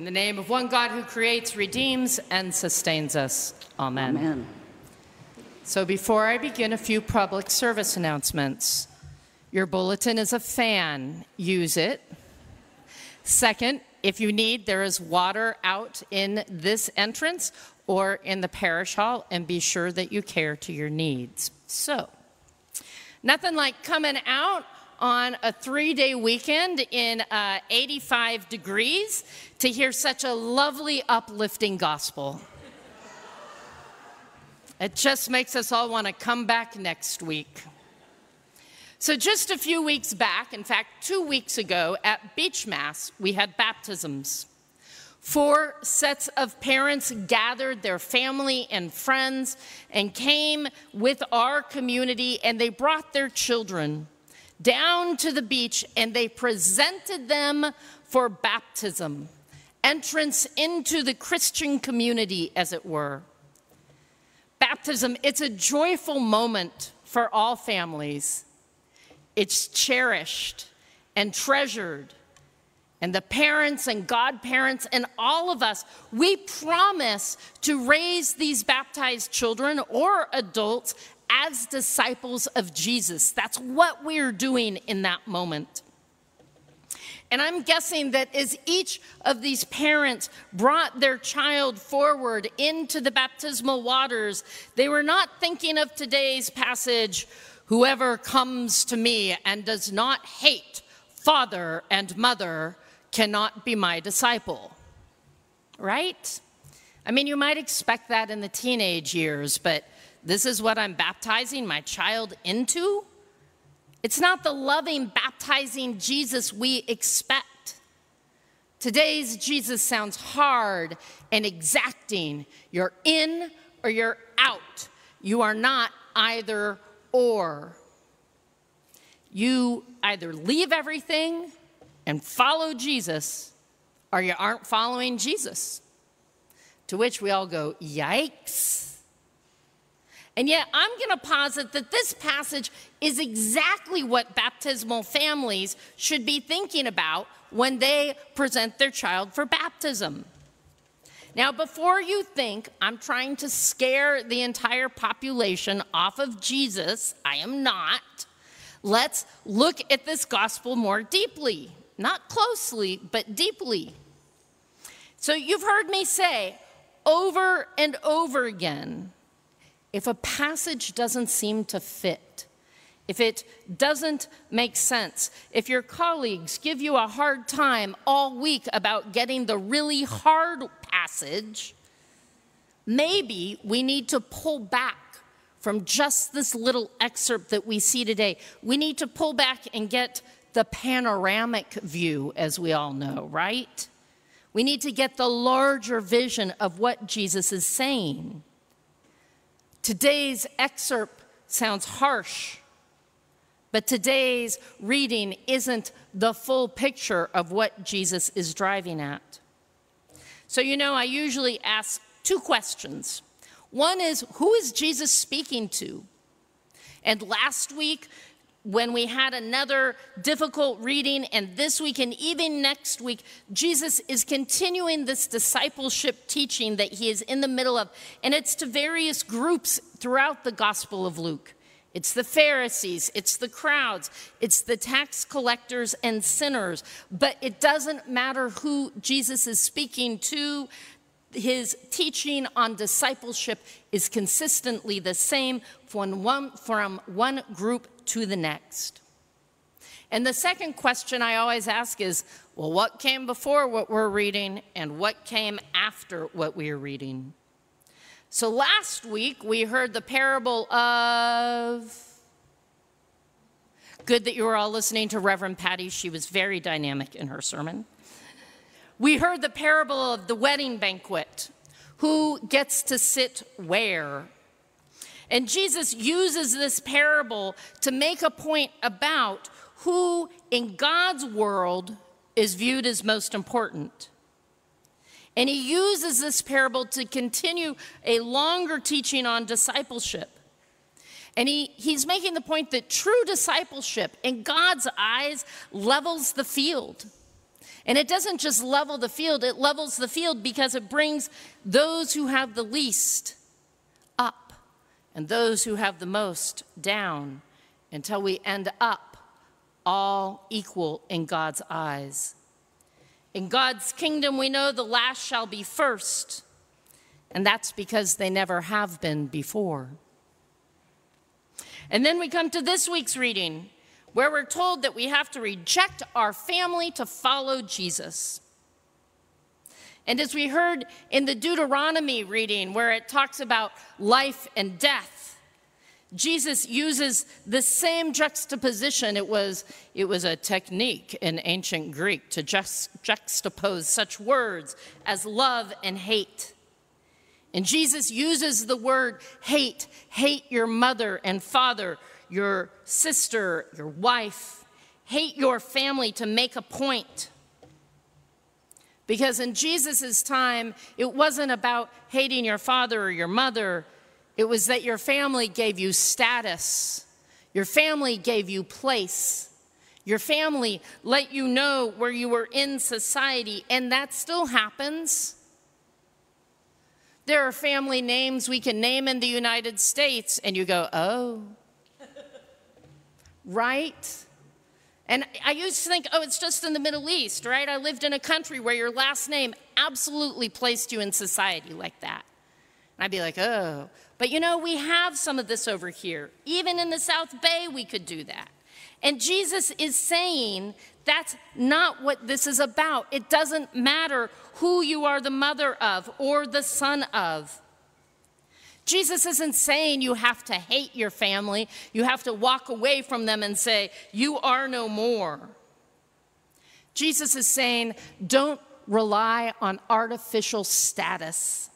In the name of one God who creates, redeems, and sustains us. Amen. Amen. So before I begin, a few public service announcements. Your bulletin is a fan, use it. Second, if you need, there is water out in this entrance or in the parish hall, and be sure that you care to your needs. So, nothing like coming out on a three day weekend in uh, 85 degrees to hear such a lovely, uplifting gospel. It just makes us all want to come back next week. So, just a few weeks back, in fact, two weeks ago at Beach Mass, we had baptisms. Four sets of parents gathered their family and friends and came with our community, and they brought their children down to the beach and they presented them for baptism, entrance into the Christian community, as it were. Baptism, it's a joyful moment for all families. It's cherished and treasured. And the parents and godparents and all of us, we promise to raise these baptized children or adults as disciples of Jesus. That's what we're doing in that moment. And I'm guessing that as each of these parents brought their child forward into the baptismal waters, they were not thinking of today's passage whoever comes to me and does not hate father and mother cannot be my disciple. Right? I mean, you might expect that in the teenage years, but this is what I'm baptizing my child into? It's not the loving, baptizing Jesus we expect. Today's Jesus sounds hard and exacting. You're in or you're out. You are not either or. You either leave everything and follow Jesus, or you aren't following Jesus. To which we all go, yikes. And yet, I'm going to posit that this passage is exactly what baptismal families should be thinking about when they present their child for baptism. Now, before you think I'm trying to scare the entire population off of Jesus, I am not. Let's look at this gospel more deeply. Not closely, but deeply. So, you've heard me say over and over again if a passage doesn't seem to fit, if it doesn't make sense, if your colleagues give you a hard time all week about getting the really hard passage, maybe we need to pull back from just this little excerpt that we see today. We need to pull back and get the panoramic view, as we all know, right? We need to get the larger vision of what Jesus is saying. Today's excerpt sounds harsh, but today's reading isn't the full picture of what Jesus is driving at. So, you know, I usually ask two questions. One is, who is Jesus speaking to? And last week, when we had another difficult reading, and this week and even next week, Jesus is continuing this discipleship teaching that he is in the middle of, and it's to various groups throughout the Gospel of Luke. It's the Pharisees, it's the crowds, it's the tax collectors and sinners, but it doesn't matter who Jesus is speaking to his teaching on discipleship is consistently the same from one, from one group to the next. And the second question I always ask is well, what came before what we're reading and what came after what we are reading? So last week we heard the parable of. Good that you were all listening to Reverend Patty. She was very dynamic in her sermon. We heard the parable of the wedding banquet. Who gets to sit where? And Jesus uses this parable to make a point about who in God's world is viewed as most important. And he uses this parable to continue a longer teaching on discipleship. And he, he's making the point that true discipleship in God's eyes levels the field. And it doesn't just level the field, it levels the field because it brings those who have the least up and those who have the most down until we end up all equal in God's eyes. In God's kingdom, we know the last shall be first, and that's because they never have been before. And then we come to this week's reading, where we're told that we have to reject our family to follow Jesus. And as we heard in the Deuteronomy reading, where it talks about life and death, Jesus uses the same juxtaposition. It was, it was a technique in ancient Greek to just juxtapose such words as love and hate. And Jesus uses the word hate, hate your mother and father, your sister, your wife, hate your family to make a point. Because in Jesus' time, it wasn't about hating your father or your mother it was that your family gave you status, your family gave you place, your family let you know where you were in society, and that still happens. There are family names we can name in the United States, and you go, oh, right? And I used to think, oh, it's just in the Middle East, right? I lived in a country where your last name absolutely placed you in society like that. And I'd be like, oh. But you know, we have some of this over here. Even in the South Bay, we could do that. And Jesus is saying that's not what this is about. It doesn't matter who you are the mother of or the son of. Jesus isn't saying you have to hate your family, you have to walk away from them and say, You are no more. Jesus is saying, Don't rely on artificial status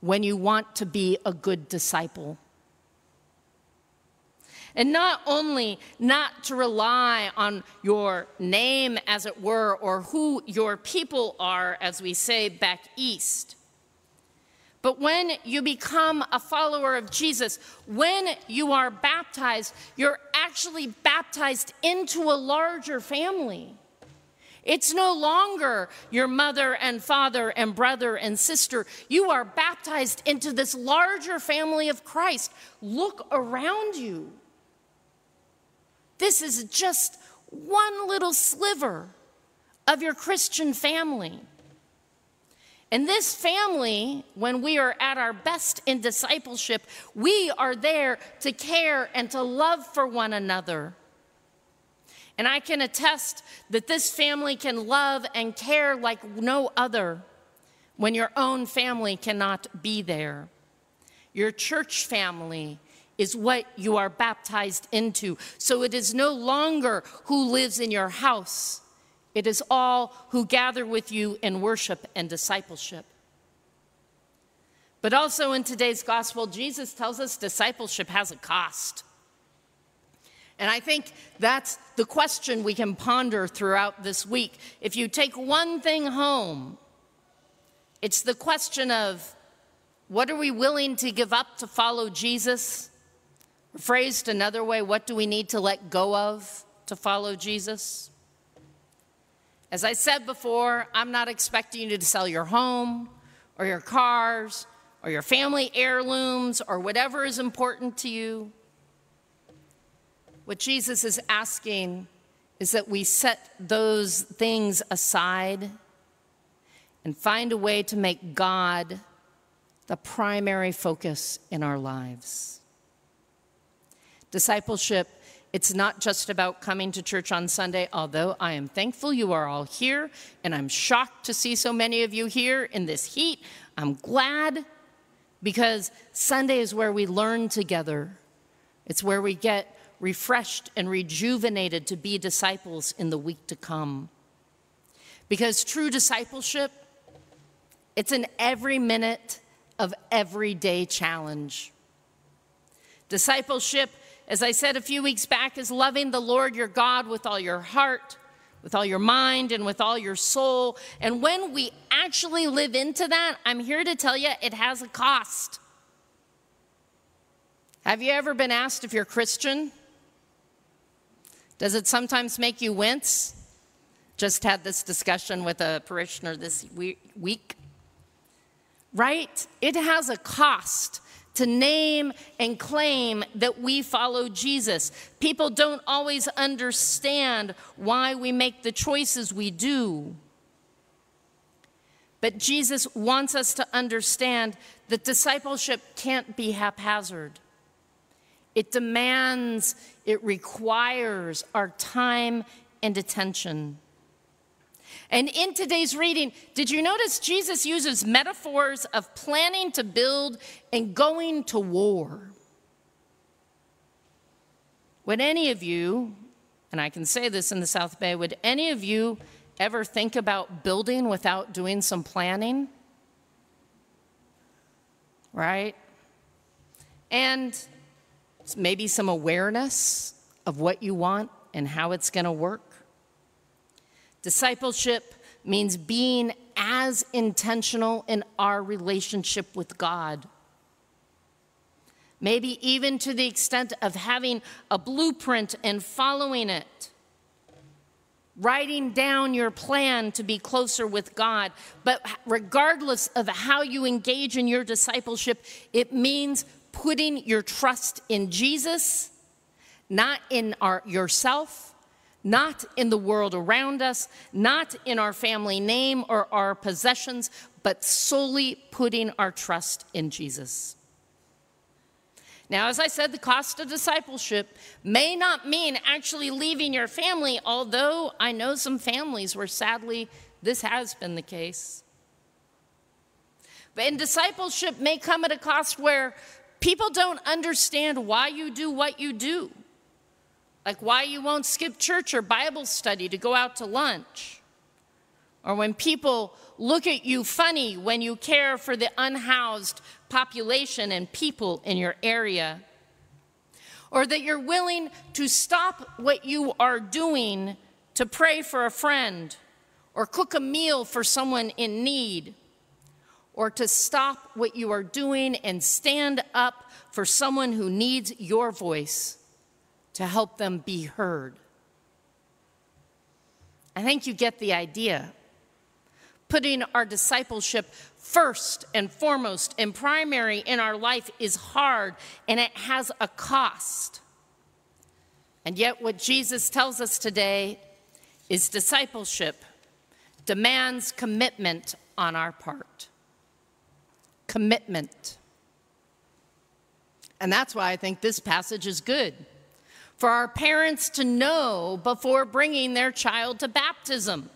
when you want to be a good disciple. And not only not to rely on your name, as it were, or who your people are, as we say back east. But when you become a follower of Jesus, when you are baptized, you're actually baptized into a larger family. It's no longer your mother and father and brother and sister. You are baptized into this larger family of Christ. Look around you. This is just one little sliver of your Christian family. And this family, when we are at our best in discipleship, we are there to care and to love for one another. And I can attest that this family can love and care like no other when your own family cannot be there. Your church family is what you are baptized into. So it is no longer who lives in your house, it is all who gather with you in worship and discipleship. But also in today's gospel, Jesus tells us discipleship has a cost. And I think that's the question we can ponder throughout this week. If you take one thing home, it's the question of what are we willing to give up to follow Jesus? Phrased another way, what do we need to let go of to follow Jesus? As I said before, I'm not expecting you to sell your home or your cars or your family heirlooms or whatever is important to you. What Jesus is asking is that we set those things aside and find a way to make God the primary focus in our lives. Discipleship, it's not just about coming to church on Sunday, although I am thankful you are all here, and I'm shocked to see so many of you here in this heat. I'm glad because Sunday is where we learn together, it's where we get refreshed and rejuvenated to be disciples in the week to come. Because true discipleship, it's an every minute of everyday challenge. Discipleship, as I said a few weeks back, is loving the Lord your God with all your heart, with all your mind, and with all your soul. And when we actually live into that, I'm here to tell you it has a cost. Have you ever been asked if you're Christian? Does it sometimes make you wince? Just had this discussion with a parishioner this week. Right? It has a cost to name and claim that we follow Jesus. People don't always understand why we make the choices we do. But Jesus wants us to understand that discipleship can't be haphazard. It demands, it requires our time and attention. And in today's reading, did you notice Jesus uses metaphors of planning to build and going to war? Would any of you, and I can say this in the South Bay, would any of you ever think about building without doing some planning? Right? And maybe some awareness of what you want and how it's going to work. Discipleship means being as intentional in our relationship with God. Maybe even to the extent of having a blueprint and following it writing down your plan to be closer with God. But regardless of how you engage in your discipleship, it means putting your trust in Jesus, not in our, yourself, not in the world around us, not in our family name or our possessions, but solely putting our trust in Jesus. Now, as I said, the cost of discipleship may not mean actually leaving your family, although I know some families where sadly this has been the case. But in discipleship may come at a cost where people don't understand why you do what you do, like why you won't skip church or Bible study to go out to lunch, or when people look at you funny when you care for the unhoused population and people in your area. Or that you're willing to stop what you are doing to pray for a friend, or cook a meal for someone in need, or to stop what you are doing and stand up for someone who needs your voice to help them be heard. I think you get the idea putting our discipleship first and foremost and primary in our life is hard and it has a cost. And yet, what Jesus tells us today is discipleship demands commitment on our part. Commitment. And that's why I think this passage is good. For our parents to know before bringing their child to baptism.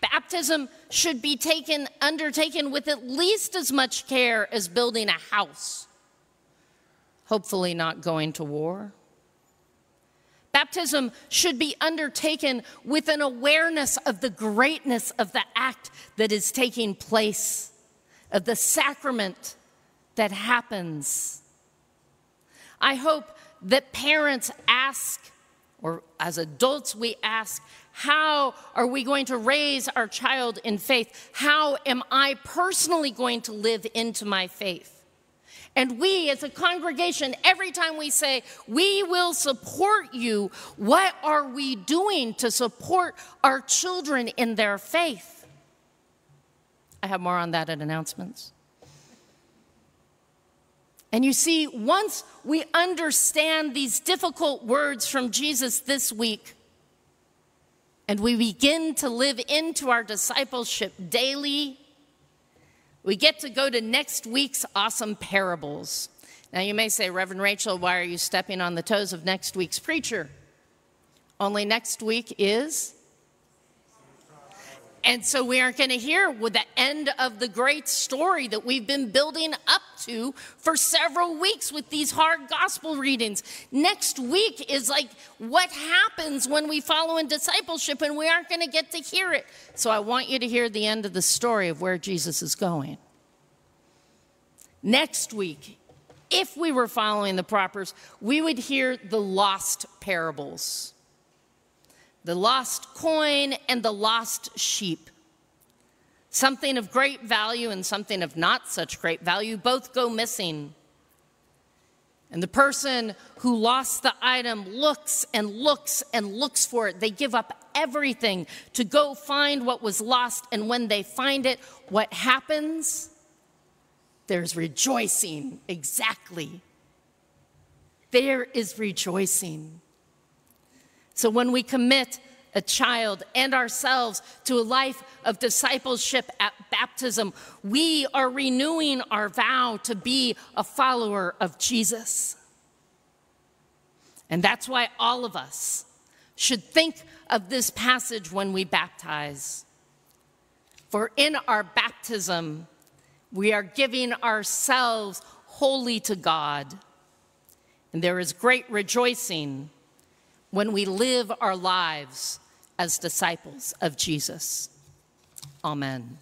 Baptism should be taken, undertaken with at least as much care as building a house, hopefully, not going to war. Baptism should be undertaken with an awareness of the greatness of the act that is taking place, of the sacrament that happens. I hope that parents ask, or as adults, we ask, how are we going to raise our child in faith? How am I personally going to live into my faith? And we, as a congregation, every time we say, we will support you, what are we doing to support our children in their faith? I have more on that at announcements. And you see, once we understand these difficult words from Jesus this week, and we begin to live into our discipleship daily, we get to go to next week's awesome parables. Now, you may say, Reverend Rachel, why are you stepping on the toes of next week's preacher? Only next week is and so we aren't going to hear with the end of the great story that we've been building up to for several weeks with these hard gospel readings. Next week is like what happens when we follow in discipleship, and we aren't going to get to hear it. So I want you to hear the end of the story of where Jesus is going. Next week, if we were following the propers, we would hear the lost parables the lost coin and the lost sheep. Something of great value and something of not such great value both go missing. And the person who lost the item looks and looks and looks for it. They give up everything to go find what was lost. And when they find it, what happens? There's rejoicing. Exactly. There is rejoicing. So when we commit a child and ourselves to a life of discipleship at baptism, we are renewing our vow to be a follower of Jesus. And that's why all of us should think of this passage when we baptize. For in our baptism, we are giving ourselves wholly to God. And there is great rejoicing when we live our lives as disciples of Jesus. Amen.